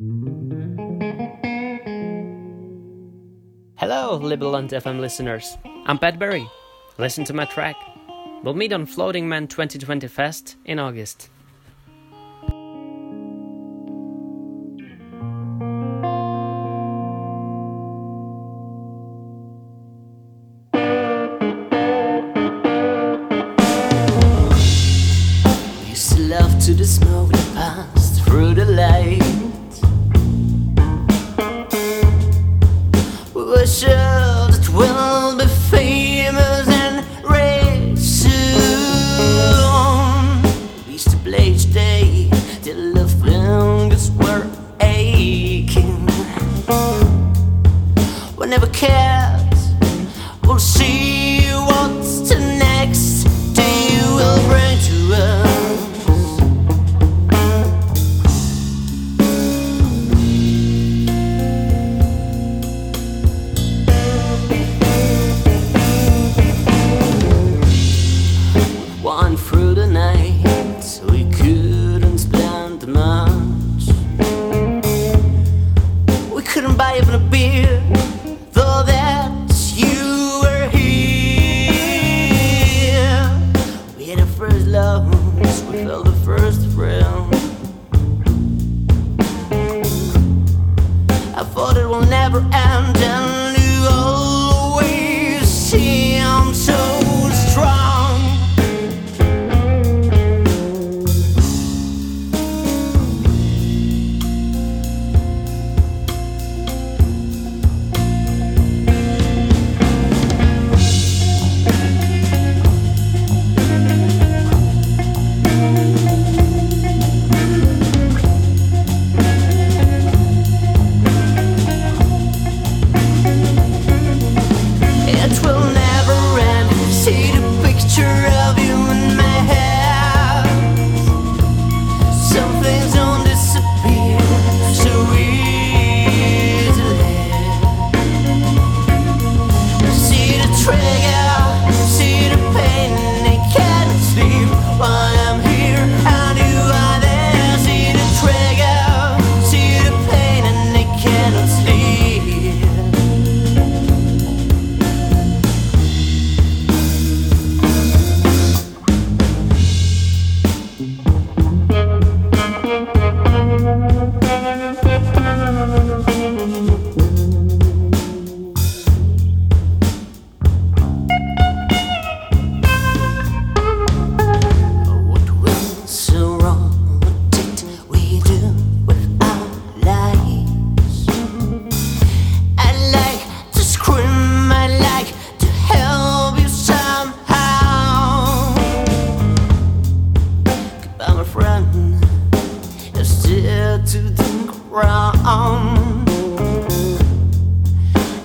Hello, Liberland FM listeners. I'm Patt Listen to my track. We'll meet on Floating Man 2020 Fest in August. Used to love to the smoke that passed through the light. never care. And.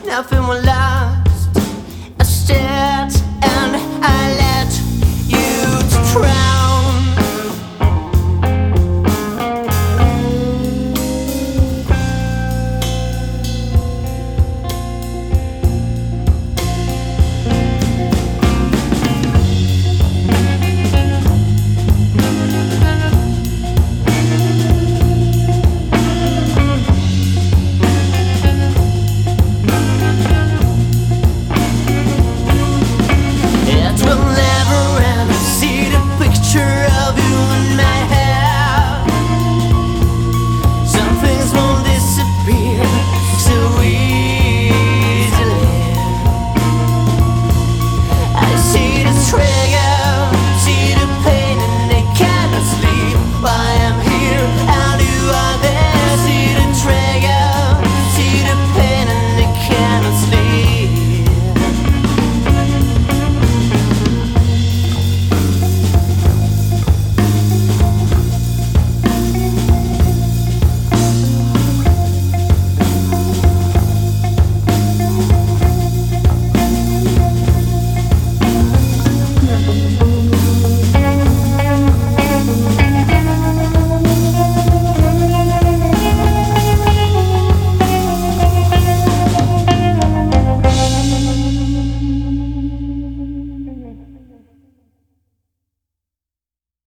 Nothing will last.